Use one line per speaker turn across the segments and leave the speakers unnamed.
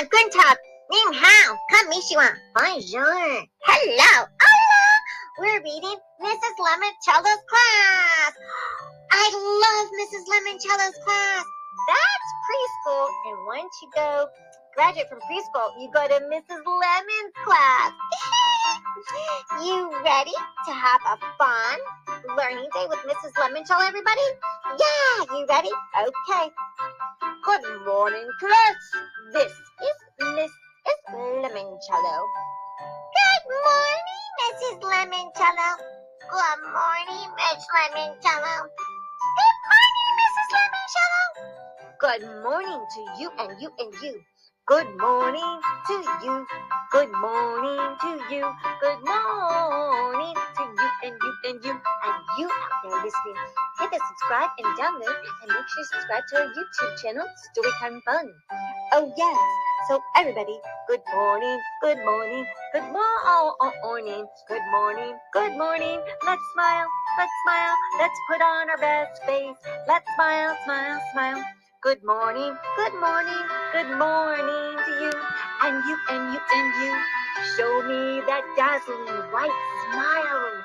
Hola, guten Tag. Ning hao. Konnichiwa. Bonjour. Hello. Hola. We're reading Mrs. Lemoncello's class. I love Mrs. Lemoncello's class. That's preschool. And once you go graduate from preschool, you go to Mrs. Lemon's class. you ready to have a fun learning day with Mrs. Lemoncello, everybody? Yeah, you ready? Okay. Good morning, class. This Lemoncello. Good morning, Mrs. Lemoncello. Good morning, Miss Lemoncello. Good morning, Mrs. Lemoncello. Good morning to you and you and you. Good morning to you. Good morning to you. Good morning to you and you and you and you out there listening. Hit the subscribe and download and make sure you subscribe to our YouTube channel, Storytime Fun. Oh yes. So everybody, good morning, good morning, good morning, good morning, good morning. Let's smile, let's smile, let's put on our best face. Let's smile, smile, smile. Good morning, good morning, good morning to you and you and you and you. Show me that dazzling white smile.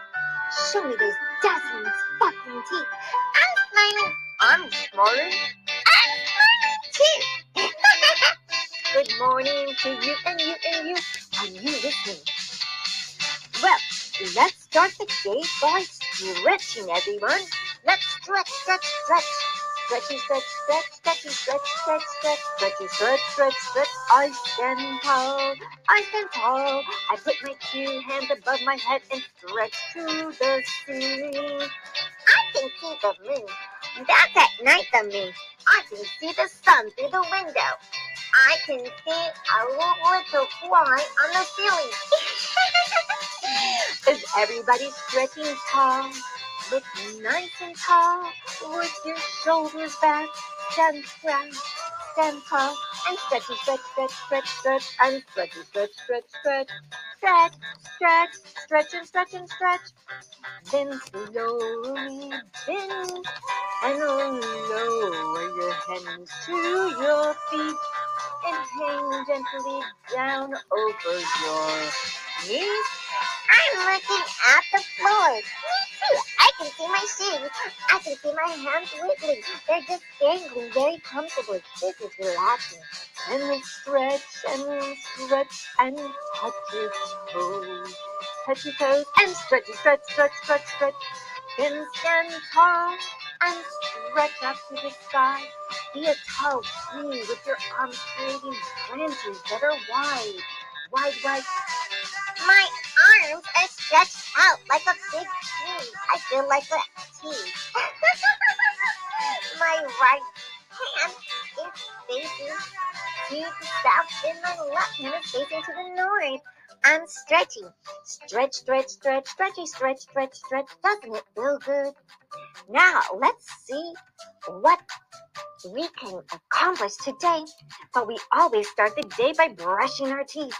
Show me those dazzling sparkling teeth. I'm smiling. I'm smiling. I'm smiling too. Good morning to you and you and you and you listening. Well, let's start the day by stretching, everyone. Let's stretch, stretch, stretch. Stretchy, stretch, stretch, stretchy, stretch, stretch, stretch, stretchy, stretch, stretch, stretch. I stand tall, I stand tall. I put my two hands above my head and stretch to the ceiling. I can see the moon. That's at night, the moon. I can see the sun through the window. I can see a little fly on the ceiling. Is everybody stretching tall? Look nice and tall with your shoulders back. Stand strong, stand tall, and stretch, stretch, stretch, stretch, stretch, and stretch, stretch, stretch, stretch, stretch, stretch, stretch, and stretch and stretch. Then slowly bend and lower your hands to your feet and hang gently down over your knees. I'm looking at the floor. Me too. I can see my shoes. I can see my hands wiggling. They're just dangling very comfortably. This is relaxing. And we stretch and stretch and touch your toes. Touch your toes and stretch, stretch, stretch, stretch, stretch. Then stand tall and stretch up to the sky. Be a tall tree with your arms creating branches that are wide, wide, wide. My arms are stretched out like a big tree. I feel like a T. my right hand is facing to the south and my left hand is facing to the north. I'm stretching. Stretch, stretch, stretch, stretchy, stretch, stretch, stretch. Doesn't it feel good? Now let's see what we can accomplish today. But we always start the day by brushing our teeth.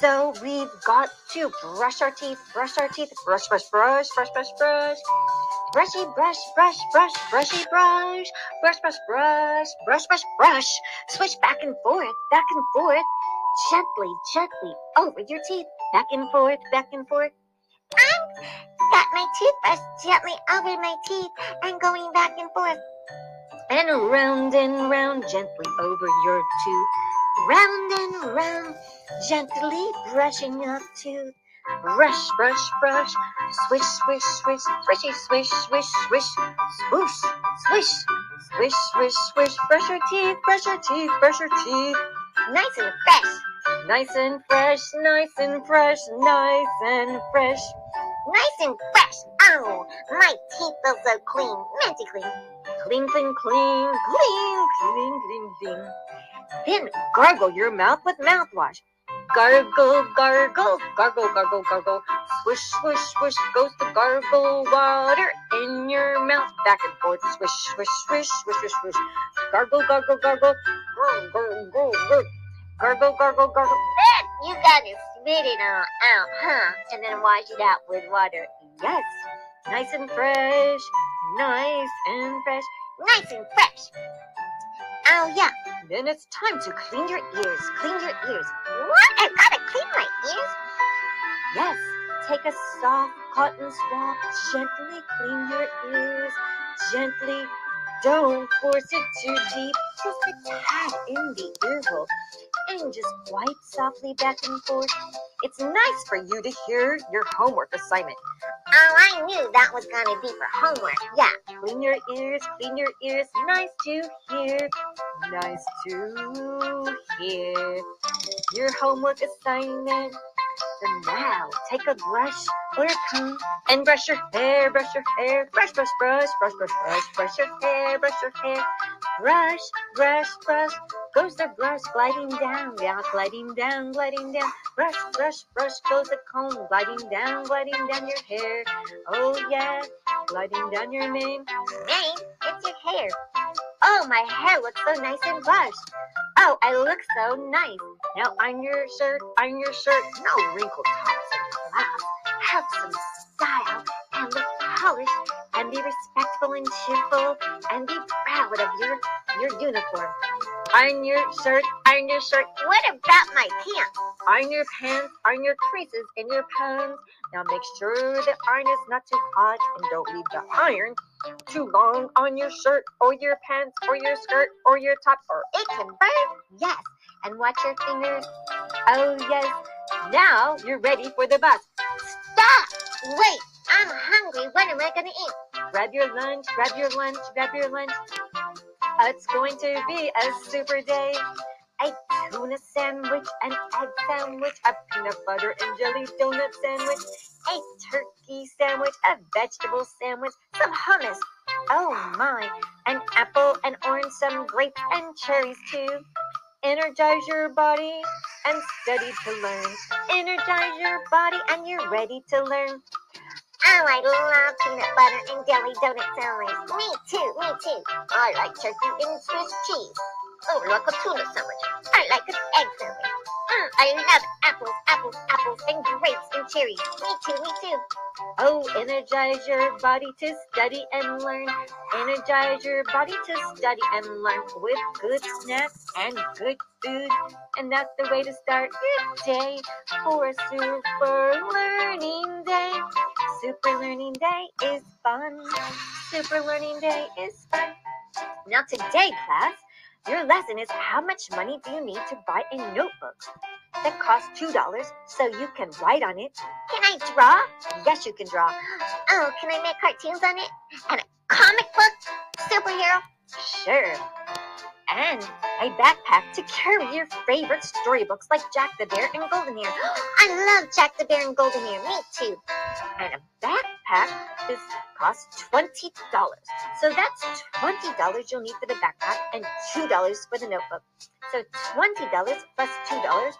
So we've got to brush our teeth, brush our teeth, brush, brush, brush, brush, brush, brush. Brushy, brush, brush, brush, brushy, brush, brush, brush, brush, brush, brush, brush. Switch back and forth, back and forth, gently, gently over your teeth, back and forth, back and forth. I've got my toothbrush gently over my teeth and going back and forth. And round and round, gently over your tooth. Round and round, gently brushing your tooth. Brush, brush, brush, swish, swish, swish, swishy, swish, swish, swish, swoosh, swish, swish, swish, swish. Brush your teeth, brush your teeth, brush your teeth. Nice and fresh. Nice and fresh, nice and fresh, nice and fresh. Nice and fresh. Oh, my teeth feel so clean, minty clean. Clean, clean, clean, clean, clean, clean, clean. Then gargle your mouth with mouthwash. Gargle, gargle, gargle, gargle, gargle. Swish, swish, swish goes the gargle water in your mouth. Back and forth, swish, swish, swish, swish, swish, swish. Gargle, gargle, gargle. Gargle, gargle. Gargle, gargle, gargle. Then you gotta spit it all out, huh? And then wash it out with water. Yes. Nice and fresh. Nice and fresh. Nice and fresh. Oh, yeah.
Then it's time to clean your ears. Clean your ears.
What? I've got to clean my ears?
Yes, take a soft cotton swab, gently clean your ears, gently. Don't force it too deep, just a tad in the ear hole, and just wipe softly back and forth. It's nice for you to hear your homework assignment.
Oh, I knew that was to be for homework. Yeah.
Clean your ears, clean your ears, nice to hear, nice to hear your homework assignment. So now take a brush or a comb and brush your hair, brush your hair, brush, brush, brush, brush, brush, brush, brush your hair, brush your hair, brush, brush, brush. Goes the brush gliding down, yeah, gliding down, gliding down. Brush, brush, brush goes the comb, gliding down, gliding down your hair. Oh yeah, gliding down your mane.
Mane, it's your hair. Oh, my hair looks so nice and brushed. Oh, I look so nice.
Now iron your shirt, iron your shirt. No wrinkle tops in class.
Have some style and look polished and be respectful and cheerful and be proud of your your uniform.
Iron your shirt, iron your shirt.
What about my pants?
Iron your pants, iron your creases in your pants. Now make sure the iron is not too hot and don't leave the iron too long on your shirt or your pants or your skirt or your top or
It can burn. Yes. And watch your fingers.
oh yes. Now you're ready for the bus.
Stop! Wait, I'm hungry. What am I gonna eat?
Grab your lunch, grab your lunch, grab your lunch. It's going to be a super day. A tuna sandwich, an egg sandwich, a peanut butter and jelly donut sandwich, a turkey sandwich, a vegetable sandwich, some hummus. Oh my, an apple, an orange, some grapes and cherries too. Energize your body and study to learn. Energize your body and you're ready to learn.
Oh, I love peanut butter and jelly donut sandwich. Me too, me too. I like turkey and Swiss cheese. Oh, like a tuna sandwich. I like an egg sandwich. I love apples, apples, apples, and grapes and cherries. Me too, me too.
Oh, energize your body to study and learn. Energize your body to study and learn with good snacks and good food. And that's the way to start your day for a super learning day. Super learning day is fun. Super learning day is fun. Now, today, class, your lesson is how much money do you need to buy a notebook that costs $2 so you can write on it?
Can I draw?
Yes, you can draw.
Oh, can I make cartoons on it? And a comic book? Superhero?
Sure. And a backpack to carry your favorite storybooks like Jack the Bear and Golden.
I love Jack the Bear and Golden. Me too.
And a backpack is costs twenty dollars. So that's twenty dollars you'll need for the backpack and two dollars for the notebook. So twenty dollars plus two dollars,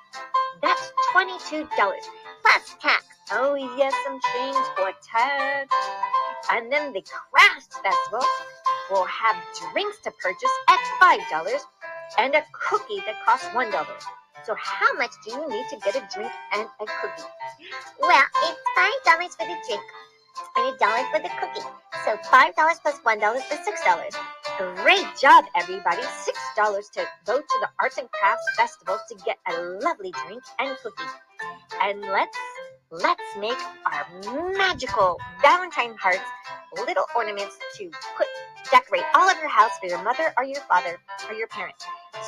that's twenty-two dollars.
Plus tax.
Oh yes, some change for tax. And then the craft Festival will have drinks to purchase at five dollars and a cookie that costs one dollar. So how much do you need to get a drink and a cookie?
Well, it's five dollars for the drink and a dollar for the cookie. So five dollars plus one dollar is six dollars.
Great job, everybody. Six dollars to go to the Arts and Crafts Festival to get a lovely drink and cookie. And let's let's make our magical Valentine hearts little ornaments to put decorate all of your house for your mother or your father or your parents.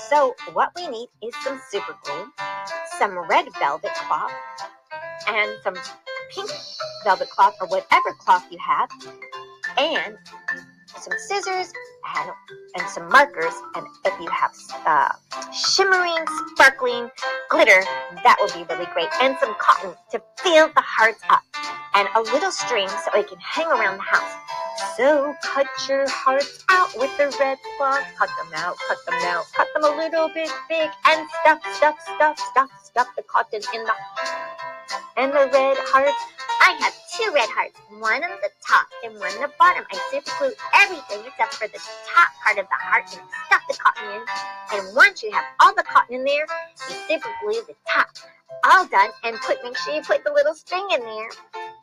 So what we need is some super glue, some red velvet cloth, and some pink velvet cloth or whatever cloth you have, and some scissors and, and some markers. And if you have uh, shimmering, sparkling glitter, that will be really great. And some cotton to fill the hearts up, and a little string so it can hang around the house. So cut your hearts out with the red cloth. Cut them out, cut them out, cut them a little bit big, and stuff, stuff, stuff, stuff, stuff the cotton in the and the red hearts.
I have to red hearts, one on the top and one on the bottom. I super glue everything except for the top part of the heart and stuff the cotton in. And once you have all the cotton in there, you super glue the top. All done, and put make sure you put the little string in there.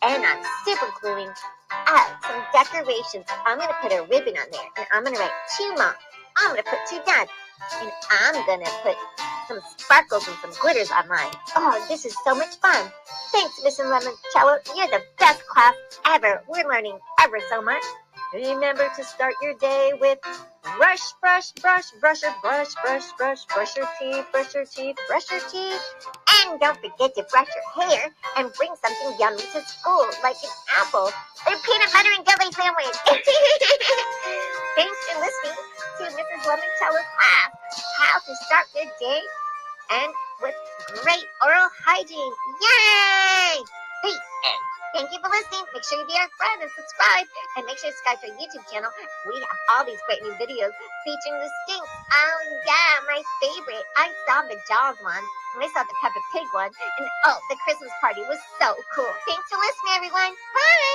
And I'm super gluing up some decorations. I'm gonna put a ribbon on there, and I'm gonna write to mom. I'm gonna put two dad. And I'm gonna put some sparkles and some glitters on mine. Oh, this is so much fun. Thanks, Mrs. Lemoncello. You're the best class ever. We're learning ever so much.
Remember to start your day with brush, brush, brush, brush your brush, brush, brush, brush your teeth, brush your teeth, brush your teeth.
And don't forget to brush your hair and bring something yummy to school, like an apple or peanut butter and jelly sandwich. Thanks for listening to Mrs. Lemoncello's class, how to start your day and with great oral hygiene. Yay! Hey, and thank you for listening. Make sure you be our friend and subscribe. And make sure you subscribe to our YouTube channel. We have all these great new videos featuring the stinks. Oh yeah, my favorite. I saw the Jaws one. And I saw the Peppa Pig one. And oh, the Christmas party was so cool. Thanks for listening, everyone. Bye!